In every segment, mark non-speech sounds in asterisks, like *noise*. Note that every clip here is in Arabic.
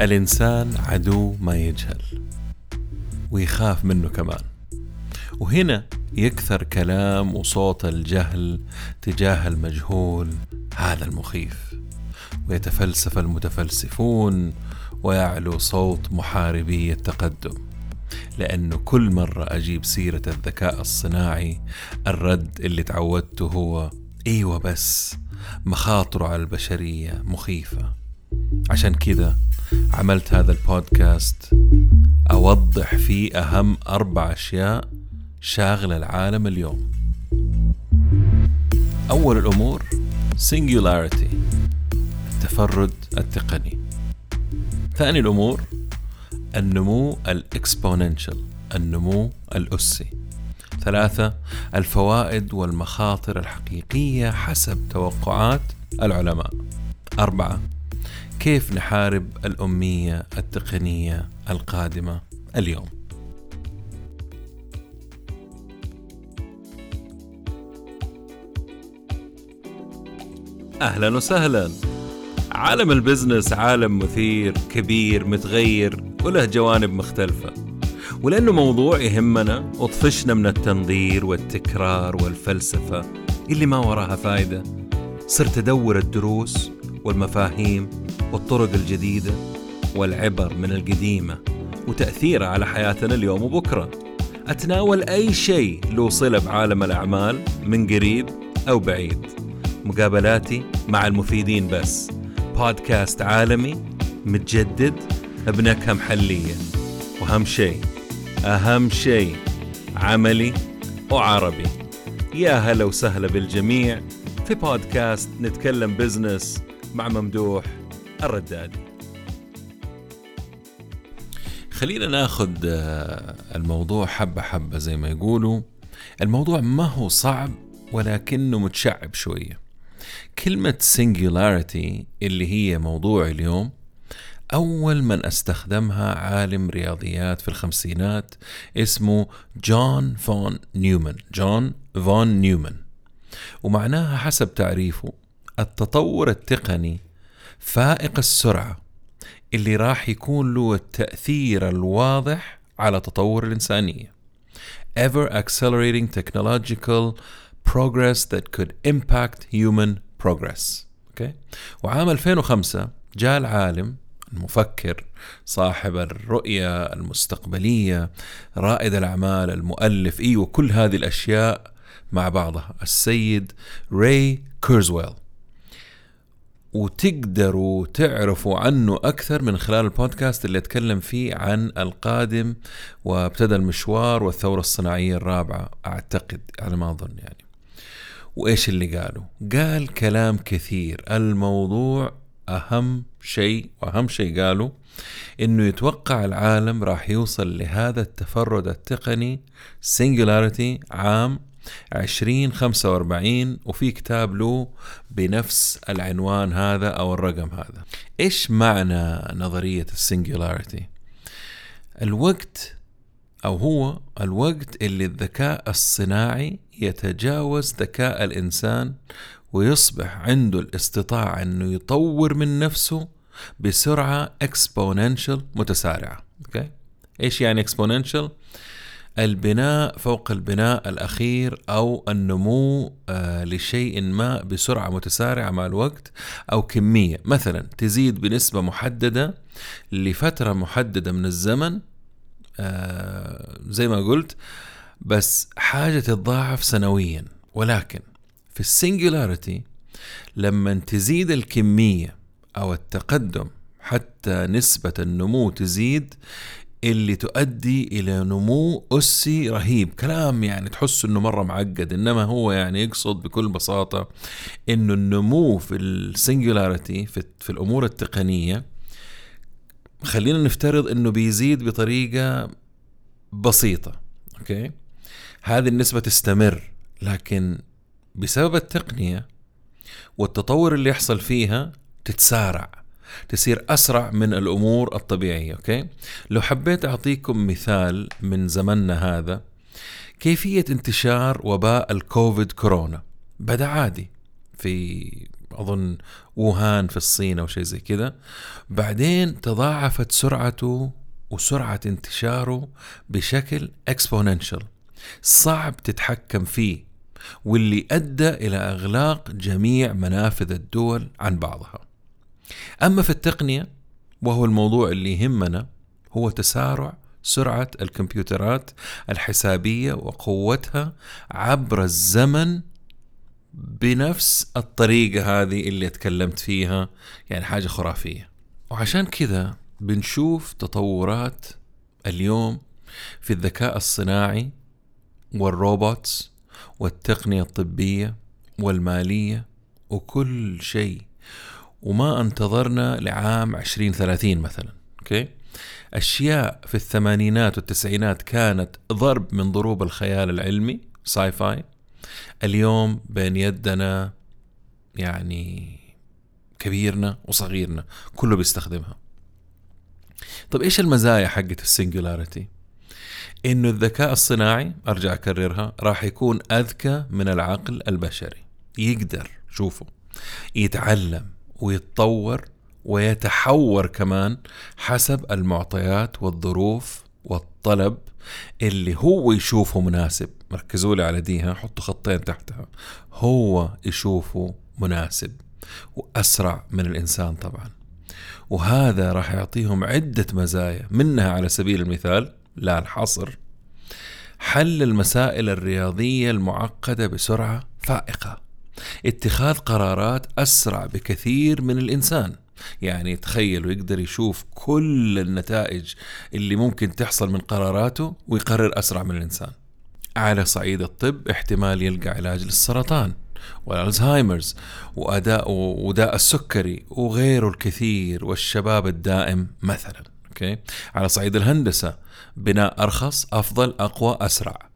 الإنسان عدو ما يجهل ويخاف منه كمان. وهنا يكثر كلام وصوت الجهل تجاه المجهول هذا المخيف. ويتفلسف المتفلسفون ويعلو صوت محاربي التقدم. لأنه كل مرة أجيب سيرة الذكاء الصناعي الرد اللي تعودته هو أيوة بس مخاطره على البشرية مخيفة. عشان كذا عملت هذا البودكاست أوضح فيه أهم أربع أشياء شاغلة العالم اليوم. أول الأمور singularity التفرد التقني. ثاني الأمور النمو الإكسبوننشال النمو الأسي. ثلاثة الفوائد والمخاطر الحقيقية حسب توقعات العلماء. أربعة كيف نحارب الأمية التقنية القادمة اليوم؟ أهلا وسهلا. عالم البزنس عالم مثير كبير متغير وله جوانب مختلفة. ولأنه موضوع يهمنا وطفشنا من التنظير والتكرار والفلسفة اللي ما وراها فايدة. صرت أدور الدروس والمفاهيم والطرق الجديدة والعبر من القديمة وتأثيرها على حياتنا اليوم وبكرة. أتناول أي شيء له صلة بعالم الأعمال من قريب أو بعيد. مقابلاتي مع المفيدين بس. بودكاست عالمي متجدد بنكهة محلية. وأهم شيء أهم شيء عملي وعربي. يا هلا وسهلا بالجميع في بودكاست نتكلم بزنس مع ممدوح. الردادي خلينا ناخذ آه، الموضوع حبة حبة زي ما يقولوا. الموضوع ما هو صعب ولكنه متشعب شوية. كلمة singularity اللي هي موضوع اليوم أول من أستخدمها عالم رياضيات في الخمسينات اسمه جون فون نيومان. جون فون نيومان. ومعناها حسب تعريفه التطور التقني فائق السرعة اللي راح يكون له التأثير الواضح على تطور الإنسانية. Ever accelerating technological progress that could impact human progress. okay وعام 2005 جاء العالم المفكر صاحب الرؤية المستقبلية رائد الأعمال المؤلف إيوه كل هذه الأشياء مع بعضها السيد راي كيرزويل وتقدروا تعرفوا عنه أكثر من خلال البودكاست اللي أتكلم فيه عن القادم وابتدى المشوار والثورة الصناعية الرابعة أعتقد على ما أظن يعني. وإيش اللي قاله قال كلام كثير. الموضوع أهم شيء وأهم شيء قاله إنه يتوقع العالم راح يوصل لهذا التفرد التقني singularity عام 2045 وفي كتاب له بنفس العنوان هذا أو الرقم هذا إيش معنى نظرية ال singularity الوقت أو هو الوقت اللي الذكاء الصناعي يتجاوز ذكاء الإنسان ويصبح عنده الاستطاعة أنه يطور من نفسه بسرعة exponential متسارعة okay؟ إيش يعني exponential؟ البناء فوق البناء الأخير أو النمو آه لشيء ما بسرعة متسارعة مع الوقت أو كمية. مثلا تزيد بنسبة محددة لفترة محددة من الزمن آه زي ما قلت بس حاجة تتضاعف سنويا. ولكن في السنجولاريتي لما تزيد الكمية أو التقدم حتى نسبة النمو تزيد اللي تؤدي إلى نمو أسي رهيب. كلام يعني تحس إنه مرة معقد إنما هو يعني يقصد بكل بساطة إنه النمو في ال singularity في, في الأمور التقنية خلينا نفترض إنه بيزيد بطريقة بسيطة okay؟ هذه النسبة تستمر لكن بسبب التقنية والتطور اللي يحصل فيها تتسارع. تصير أسرع من الأمور الطبيعية okay؟ لو حبيت أعطيكم مثال من زمننا هذا كيفية انتشار وباء الكوفيد كورونا؟ بدأ عادي في أظن ووهان في الصين أو شيء زي كذا. بعدين تضاعفت سرعته وسرعة انتشاره بشكل اكسبوننشال صعب تتحكم فيه واللي أدى إلى أغلاق جميع منافذ الدول عن بعضها. أما في التقنية وهو الموضوع اللي يهمنا هو تسارع سرعة الكمبيوترات الحسابية وقوتها عبر الزمن بنفس الطريقة هذه اللي تكلمت فيها يعني حاجة خرافية. وعشان كذا بنشوف تطورات اليوم في الذكاء الصناعي والروبوتس والتقنية الطبية والمالية وكل شيء وما انتظرنا لعام 2030 مثلا okay؟ أشياء في الثمانينات والتسعينات كانت ضرب من ضروب الخيال العلمي sci-fi. اليوم بين يدنا يعني كبيرنا وصغيرنا كله بيستخدمها. طيب إيش المزايا حقت ال singularity؟ إنه الذكاء الصناعي أرجع أكررها راح يكون أذكى من العقل البشري. يقدر شوفوا يتعلم. ويتطور ويتحور كمان حسب المعطيات والظروف والطلب اللي هو يشوفه مناسب. ركزوا لي على دي ها حطوا خطين تحتها. هو يشوفه مناسب وأسرع من الإنسان طبعا. وهذا راح يعطيهم عدة مزايا منها على سبيل المثال لا الحصر حل المسائل الرياضية المعقدة بسرعة فائقة. اتخاذ قرارات أسرع بكثير من الإنسان. يعني تخيلوا يقدر يشوف كل النتائج اللي ممكن تحصل من قراراته ويقرر أسرع من الإنسان. على صعيد الطب احتمال يلقى علاج للسرطان والألزهايمرز وأداء وداء السكري وغيره الكثير والشباب الدائم مثلا. okay؟ على صعيد الهندسة بناء أرخص أفضل أقوى أسرع.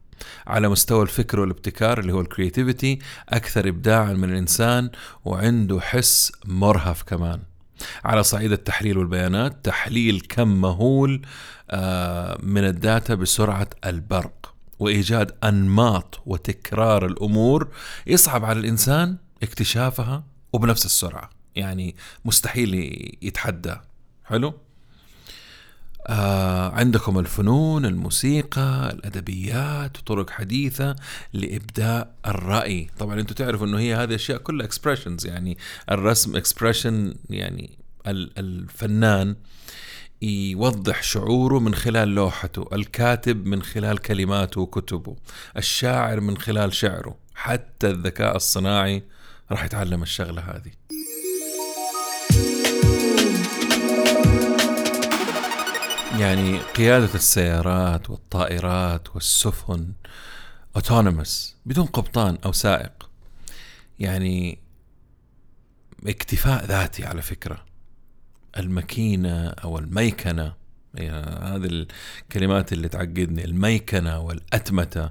على مستوى الفكر والابتكار اللي هو ال creativity أكثر ابداعا من الإنسان وعنده حس مرهف كمان. على صعيد التحليل والبيانات تحليل كم مهول آه، من ال data بسرعة البرق وإيجاد أنماط وتكرار الأمور يصعب على الإنسان اكتشافها وبنفس السرعة. يعني مستحيل يتحدى. حلو؟ آه عندكم الفنون الموسيقى الأدبيات وطرق حديثة لإبداء الرأي. طبعا أنتم تعرفوا إنه هي هذه الأشياء كلها expressions يعني الرسم expression يعني الفنان يوضح شعوره من خلال لوحته الكاتب من خلال كلماته وكتبه الشاعر من خلال شعره. حتى الذكاء الصناعي راح يتعلم الشغلة هذه. يعني قيادة السيارات والطائرات والسفن اوتونومس بدون قبطان أو سائق. يعني اكتفاء ذاتي على فكرة. المكينه أو الميكنة هذه الكلمات اللي تعقدني الميكنة والأتمتة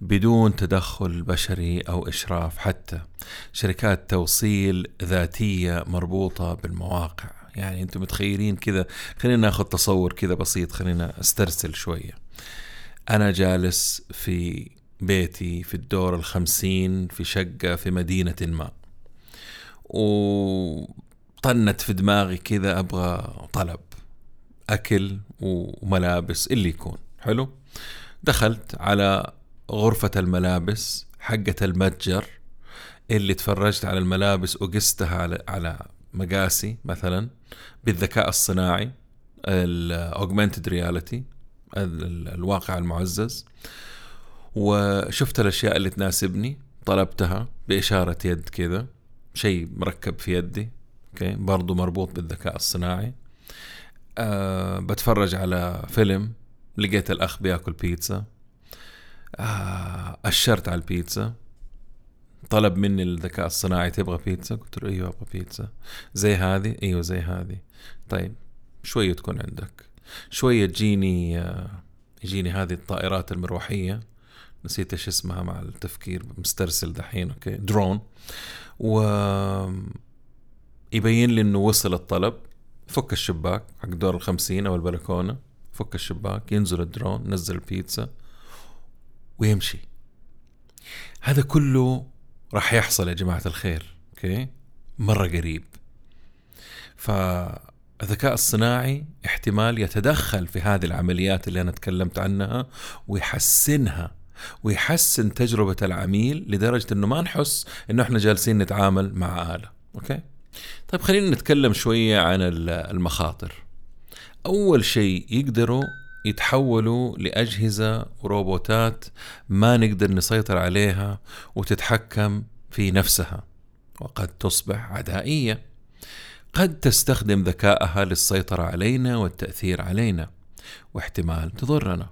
بدون تدخل بشري أو إشراف حتى. شركات توصيل ذاتية مربوطة بالمواقع. يعني أنتم متخيلين كذا. خلينا ناخذ تصور كذا بسيط خلينا استرسل شوية. أنا جالس في بيتي في الدور الخمسين في شقة في مدينة ما. وطنت في دماغي كذا أبغى طلب أكل وملابس اللي يكون. حلو؟ دخلت على غرفة الملابس حقة المتجر اللي تفرجت على الملابس وقستها على على مقاسي مثلا. بالذكاء الصناعي الاوجمانتد رياليتي الواقع المعزز. وشفت الأشياء اللي تناسبني طلبتها بإشارة يد كذا شيء مركب في يدي okay برضه مربوط بالذكاء الصناعي. أه بتفرج على فيلم لقيت الأخ بياكل بيتزا. أه أشرت على البيتزا. طلب مني الذكاء الصناعي تبغى بيتزا؟ قلت له إيوه أبغى بيتزا. زي هذه؟ إيوه زي هذه. طيب شوية تكون عندك. شوية تجيني آه، يجيني هذه الطائرات المروحية. نسيت إيش اسمها مع التفكير مسترسل دحين okay drone. و يبين لي إنه وصل الطلب. فك الشباك حق دور الخمسين أو البلكونة. فك الشباك ينزل الدرون نزل البيتزا ويمشي. هذا كله راح يحصل يا جماعة الخير okay؟ مرة قريب. فالذكاء الصناعي احتمال يتدخل في هذه العمليات اللي أنا تكلمت عنها ويحسنها ويحسن تجربة العميل لدرجة أنه ما نحس أنه إحنا جالسين نتعامل مع آلة أوكي؟ طيب خلينا نتكلم شوية عن المخاطر. أول شيء يقدروا يتحولوا لأجهزة وروبوتات ما نقدر نسيطر عليها وتتحكم في نفسها وقد تصبح عدائية. قد تستخدم ذكائها للسيطرة علينا والتأثير علينا واحتمال تضرنا.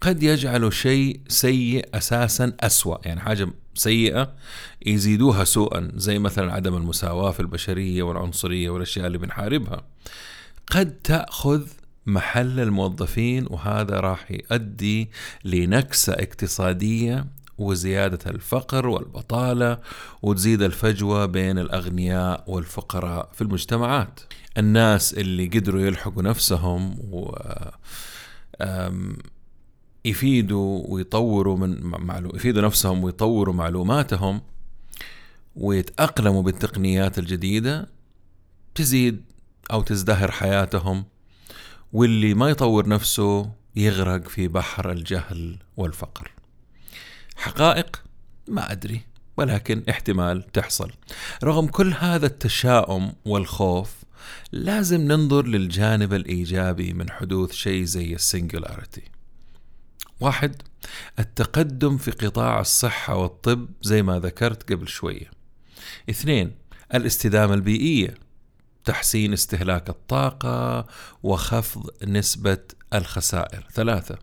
قد يجعلوا شيء سيء أساسا أسوأ يعني حاجة سيئة يزيدوها سوءا زي مثلا عدم المساواة في البشرية والعنصرية والأشياء اللي بنحاربها. قد تأخذ محل الموظفين وهذا راح يؤدي لنكسة اقتصادية وزيادة الفقر والبطالة وتزيد الفجوة بين الأغنياء والفقراء في المجتمعات. الناس اللي قدروا يلحقوا نفسهم و يفيدوا ويطوروا من معلو... يفيدوا نفسهم ويطوروا معلوماتهم ويتأقلموا بالتقنيات الجديدة تزيد أو تزدهر حياتهم واللي ما يطور نفسه يغرق في بحر الجهل والفقر. حقائق؟ ما أدري ولكن احتمال تحصل. رغم كل هذا التشاؤم والخوف لازم ننظر للجانب الإيجابي من حدوث شيء زي السنجولاريتي. واحد التقدم في قطاع الصحة والطب زي ما ذكرت قبل شوية. اثنين الاستدامة البيئية. تحسين استهلاك الطاقة وخفض نسبة الخسائر. ثلاثة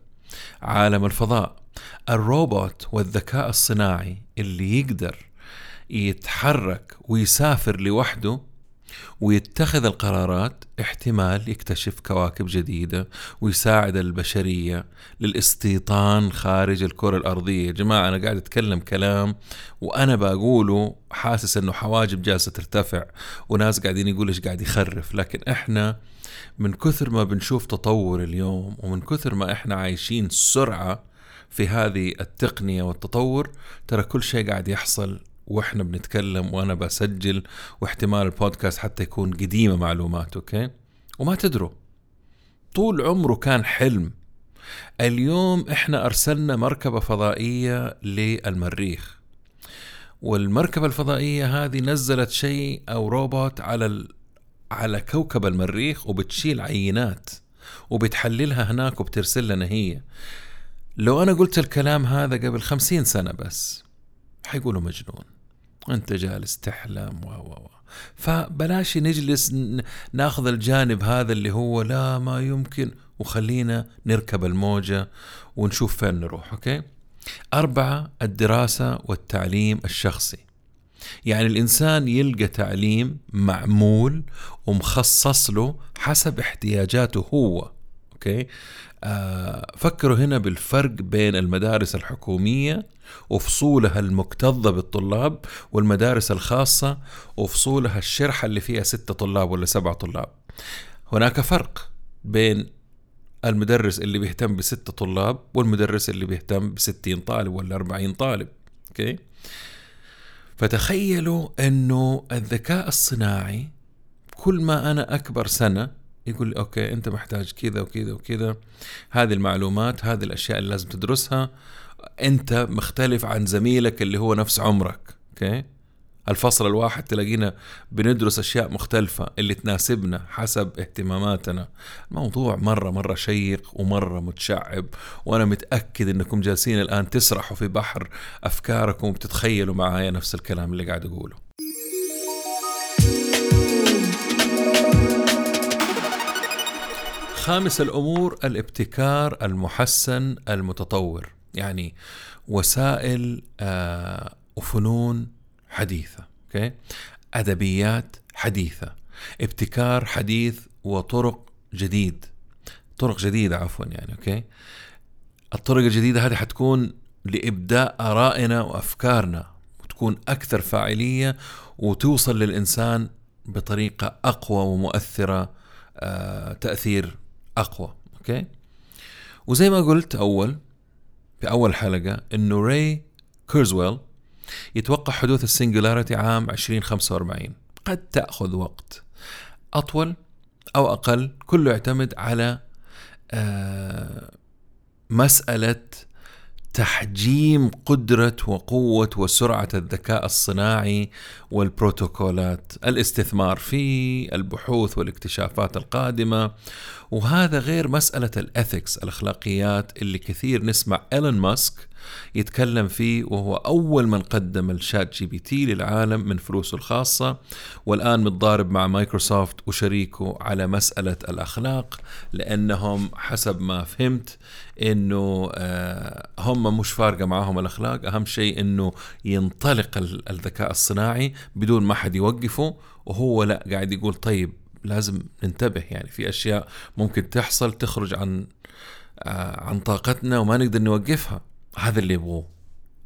عالم الفضاء الروبوت والذكاء الصناعي اللي يقدر يتحرك ويسافر لوحده ويتخذ القرارات احتمال يكتشف كواكب جديدة ويساعد البشرية للاستيطان خارج الكرة الأرضية. يا جماعة أنا قاعد أتكلم كلام وأنا بقوله حاسس أنه حواجب جالسة ترتفع وناس قاعدين يقول إيش قاعد يخرف. لكن إحنا من كثر ما بنشوف تطور اليوم ومن كثر ما إحنا عايشين سرعة في هذه التقنية والتطور ترى كل شيء قاعد يحصل وإحنا بنتكلم وأنا بسجل واحتمال البودكاست حتى يكون قديمة معلومات okay؟ وما تدروا طول عمره كان حلم. اليوم إحنا أرسلنا مركبة فضائية للمريخ. والمركبة الفضائية هذه نزلت شيء أو روبوت على ال... على كوكب المريخ وبتشيل عينات وبتحللها هناك وبترسل لنا هي. لو أنا قلت الكلام هذا قبل خمسين سنة بس حيقولوا مجنون. انت جالس تحلم و و. فبلاش نجلس ناخذ الجانب هذا اللي هو لا ما يمكن وخلينا نركب الموجة ونشوف فين نروح أوكي؟ أربعة الدراسة والتعليم الشخصي. يعني الإنسان يلقى تعليم معمول ومخصص له حسب احتياجاته هو okay؟ آه فكروا هنا بالفرق بين المدارس الحكومية وفصولها المكتظة بالطلاب والمدارس الخاصة وفصولها الشرحة اللي فيها ستة طلاب ولا سبعة طلاب. هناك فرق بين المدرس اللي بيهتم بستة طلاب والمدرس اللي بيهتم بستين طالب ولا أربعين طالب. okay؟ فتخيلوا أنه الذكاء الصناعي كل ما أنا أكبر سنة يقول لي okay أنت محتاج كذا وكذا وكذا. هذه المعلومات هذه الأشياء اللي لازم تدرسها. أنت مختلف عن زميلك اللي هو نفس عمرك okay الفصل الواحد تلاقينا بندرس أشياء مختلفة اللي تناسبنا حسب اهتماماتنا. موضوع مرة مرة شيق ومرة متشعب وأنا متأكد إنكم جالسين الآن تسرحوا في بحر أفكاركم وبتتخيلوا معايا نفس الكلام اللي قاعد أقوله. خامس الأمور الابتكار المحسن المتطور. يعني وسائل آه وفنون حديثة okay؟ أدبيات حديثة ابتكار حديث وطرق جديد طرق جديدة عفوا يعني okay؟ الطرق الجديدة هذه حتكون لإبداء آرائنا وأفكارنا وتكون أكثر فاعلية وتوصل للإنسان بطريقة أقوى ومؤثرة آه تأثير أقوى okay؟ وزي ما قلت أول في أول حلقة إنه راي كورزويل يتوقع حدوث ال singularity عام 2045 قد تأخذ وقت. أطول أو أقل كله يعتمد على آه، مسألة تحجيم قدرة وقوة وسرعة الذكاء الصناعي والبروتوكولات الاستثمار في البحوث والاكتشافات القادمة. وهذا غير مسألة ال ethics الأخلاقيات اللي كثير نسمع إيلون ماسك يتكلم فيه وهو أول من قدم ال ChatGPT للعالم من فلوسه الخاصة والآن متضارب مع مايكروسوفت وشريكه على مسألة الأخلاق لأنهم حسب ما فهمت إنه آه، هم مش فارقة معاهم الأخلاق. أهم شيء إنه ينطلق الذكاء الصناعي بدون ما حد يوقفه وهو لا قاعد يقول طيب لازم ننتبه يعني في أشياء ممكن تحصل تخرج عن آه، عن طاقتنا وما نقدر نوقفها. هذا اللي يبغوه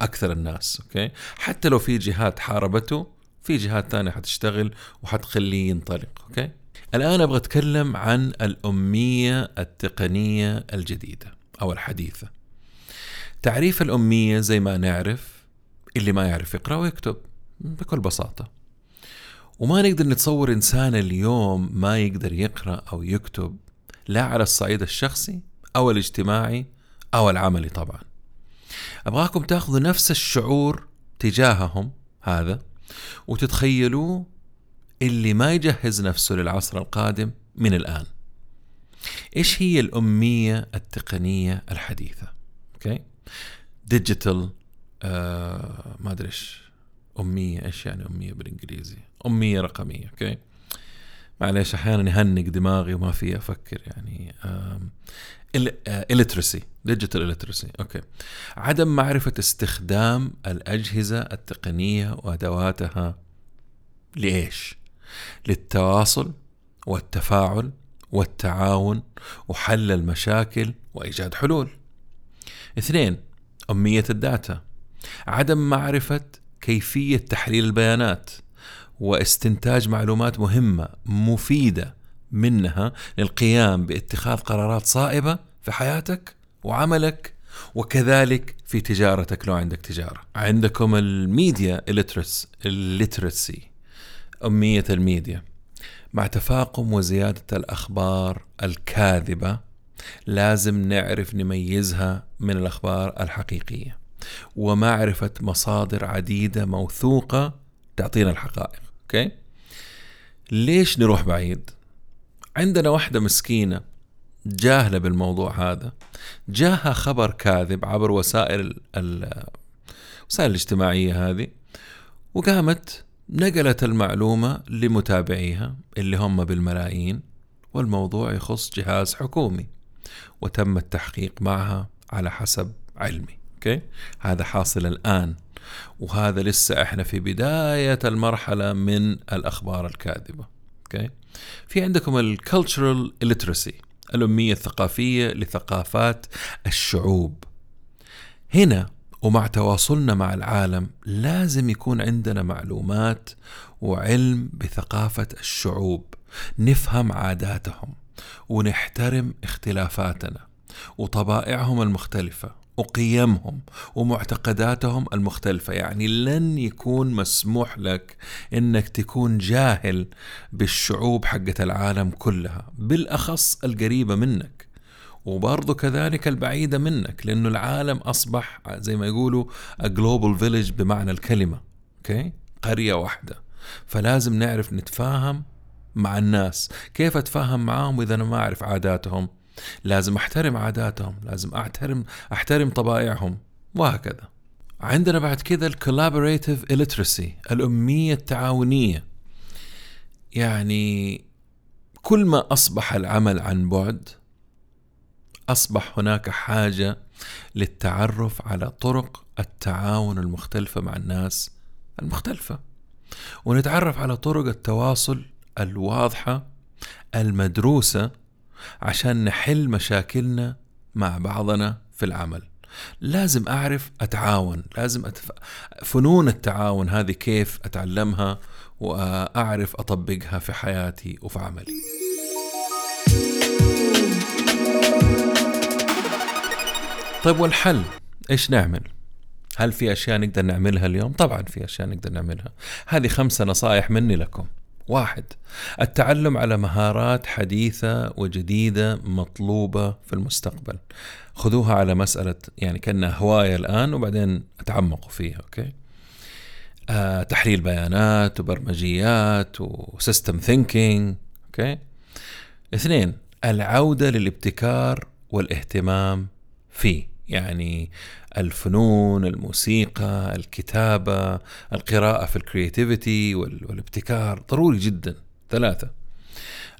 أكثر الناس okay؟ حتى لو في جهات حاربته في جهات ثانية حتشتغل وحتخليه ينطلق okay؟ الآن أبغى أتكلم عن الأمية التقنية الجديدة أو الحديثة. تعريف الأمية زي ما نعرف اللي ما يعرف يقرأ ويكتب بكل بساطة. وما نقدر نتصور إنسان اليوم ما يقدر يقرأ أو يكتب لا على الصعيد الشخصي أو الاجتماعي أو العملي طبعا. أبغاكم تأخذوا نفس الشعور تجاههم هذا وتتخيلوه اللي ما يجهز نفسه للعصر القادم من الآن. إيش هي الأمية التقنية الحديثة؟ okay؟ digital آه ما أدري إيش. أمية إيش يعني أمية بالإنجليزي؟ أمية رقمية okay؟ معليش أحيانا يهنق دماغي وما في أفكر يعني illiteracy digital illiteracy okay. عدم معرفة استخدام الأجهزة التقنية وأدواتها لإيش؟ للتواصل والتفاعل والتعاون وحل المشاكل وإيجاد حلول. اثنين اميه ال data. عدم معرفة كيفية تحليل البيانات. واستنتاج معلومات مهمة مفيدة منها للقيام باتخاذ قرارات صائبة في حياتك وعملك وكذلك في تجارتك لو عندك تجارة. عندكم الميديا الليترسي اميه الميديا. مع تفاقم وزيادة الأخبار الكاذبة لازم نعرف نميزها من الأخبار الحقيقية. ومعرفة مصادر عديدة موثوقة تعطينا الحقائق. أوكي؟ ليش نروح بعيد؟ عندنا واحدة مسكينة جاهلة بالموضوع هذا. جاها خبر كاذب عبر وسائل الوسائل الاجتماعية هذه وقامت نقلت المعلومة لمتابعيها اللي هم بالملايين والموضوع يخص جهاز حكومي وتم التحقيق معها على حسب علمي okay؟ هذا حاصل الآن. وهذا لسه إحنا في بداية المرحلة من الأخبار الكاذبة. okay في عندكم ال cultural illiteracy الأمية الثقافية لثقافات الشعوب. هنا ومع تواصلنا مع العالم لازم يكون عندنا معلومات وعلم بثقافة الشعوب. نفهم عاداتهم ونحترم اختلافاتنا وطبائعهم المختلفة. وقيمهم ومعتقداتهم المختلفة. يعني لن يكون مسموح لك إنك تكون جاهل بالشعوب حقة العالم كلها بالأخص القريبة منك وبرضه كذلك البعيدة منك لأنه العالم أصبح زي ما يقولوا a global village بمعنى الكلمة okay قرية واحدة. فلازم نعرف نتفاهم مع الناس. كيف أتفاهم معاهم إذا أنا ما أعرف عاداتهم؟ لازم أحترم عاداتهم لازم احترم أحترم طبائعهم وهكذا. عندنا بعد كذا ال collaborative illiteracy الأمية التعاونية. يعني كل ما أصبح العمل عن بعد أصبح هناك حاجة للتعرف على طرق التعاون المختلفة مع الناس المختلفة. ونتعرف على طرق التواصل الواضحة المدروسة عشان نحل مشاكلنا مع بعضنا في العمل. لازم أعرف أتعاون لازم أتف... فنون التعاون هذه كيف أتعلمها وأعرف أطبقها في حياتي وفي عملي. طيب والحل؟ إيش نعمل؟ هل في أشياء نقدر نعملها اليوم؟ طبعا في أشياء نقدر نعملها. هذه خمسة نصائح مني لكم. واحد. التعلم على مهارات حديثة وجديدة مطلوبة في المستقبل. خذوها على مسألة يعني كأنها هواية الآن وبعدين تعمقوا فيها okay؟ آه تحليل بيانات وبرمجيات و system thinking okay؟ اثنين العودة للابتكار والاهتمام فيه. يعني الفنون الموسيقى الكتابة القراءة في ال creativity والابتكار ضروري جدا. ثلاثة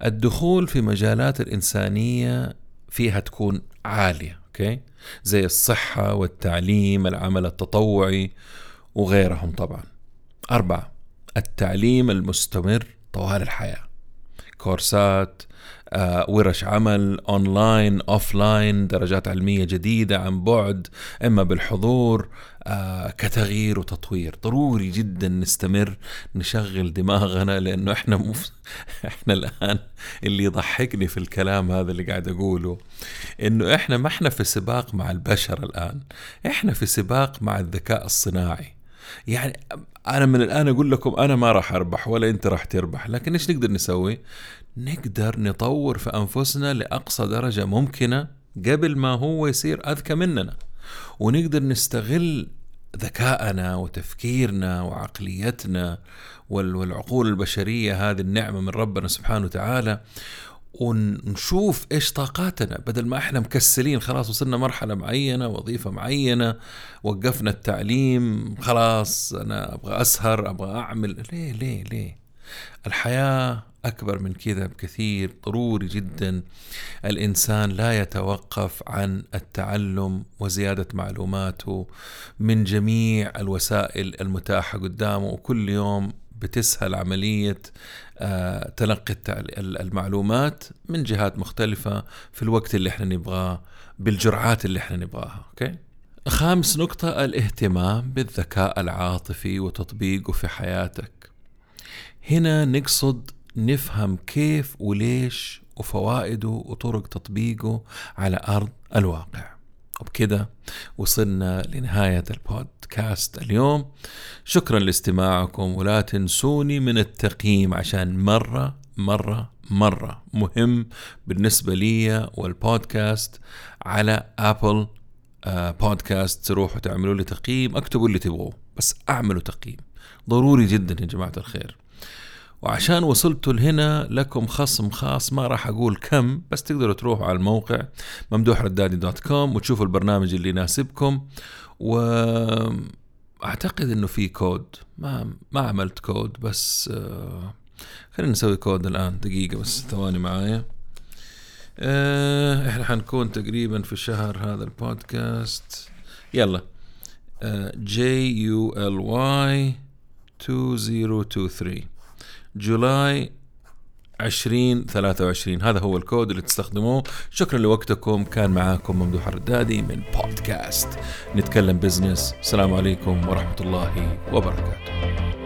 الدخول في مجالات الإنسانية فيها تكون عالية okay زي الصحة والتعليم العمل التطوعي وغيرهم طبعا. أربعة التعليم المستمر طوال الحياة. course ات آه، ورش عمل online offline درجات علمية جديدة عن بعد إما بالحضور آه، كتغيير وتطوير. ضروري جدا نستمر نشغل دماغنا لأنه إحنا مف... *laughs* إحنا الآن اللي يضحكني في الكلام هذا اللي قاعد أقوله إنه إحنا ما إحنا في سباق مع البشر الآن إحنا في سباق مع الذكاء الصناعي. يعني أنا من الآن أقول لكم أنا ما راح أربح ولا أنت راح تربح لكن إيش نقدر نسوي؟ نقدر نطور في أنفسنا لأقصى درجة ممكنة قبل ما هو يصير أذكى مننا ونقدر نستغل ذكائنا وتفكيرنا وعقليتنا والعقول البشرية هذه النعمة من ربنا سبحانه وتعالى ونشوف إيش طاقاتنا. بدل ما إحنا مكسلين خلاص وصلنا مرحلة معينة وظيفة معينة وقفنا التعليم خلاص أنا أبغى أسهر أبغى أعمل. ليه ليه ليه؟ الحياة أكبر من كذا بكثير ضروري جدا. الإنسان لا يتوقف عن التعلم وزيادة معلوماته من جميع الوسائل المتاحة قدامه وكل يوم بتسهل عملية آه، تلقي المعلومات من جهات مختلفة في الوقت اللي إحنا نبغاه بالجرعات اللي إحنا نبغاها أوكي خامس نقطة الاهتمام بالذكاء العاطفي وتطبيقه في حياتك. هنا نقصد نفهم كيف وليش وفوائده وطرق تطبيقه على أرض الواقع وبكده وصلنا لنهاية البودكاست اليوم. شكرا لاستماعكم ولا تنسوني من التقييم عشان مرة مرة مرة مهم بالنسبة لي والبودكاست على أبل بودكاست تروحوا تعملوا لي تقييم اكتبوا اللي تبغوه بس أعملوا تقييم. ضروري جدا يا جماعة الخير. وعشان وصلتوا لهنا لكم خصم خاص ما راح أقول كم بس تقدروا تروحوا على الموقع ممدوح ردادي dot com وتشوفوا البرنامج اللي يناسبكم. و أعتقد إنه في كود ما ما عملت كود بس آه خلينا نسوي كود الآن دقيقة بس ثواني معايا. آه إحنا حنكون تقريبا في شهر هذا البودكاست. يلا. J U L Y 2023 July 2023 هذا هو الكود اللي تستخدموه. شكرا لوقتكم. كان معاكم ممدوح الردادي من بودكاست. نتكلم بزنس. السلام عليكم ورحمة الله وبركاته.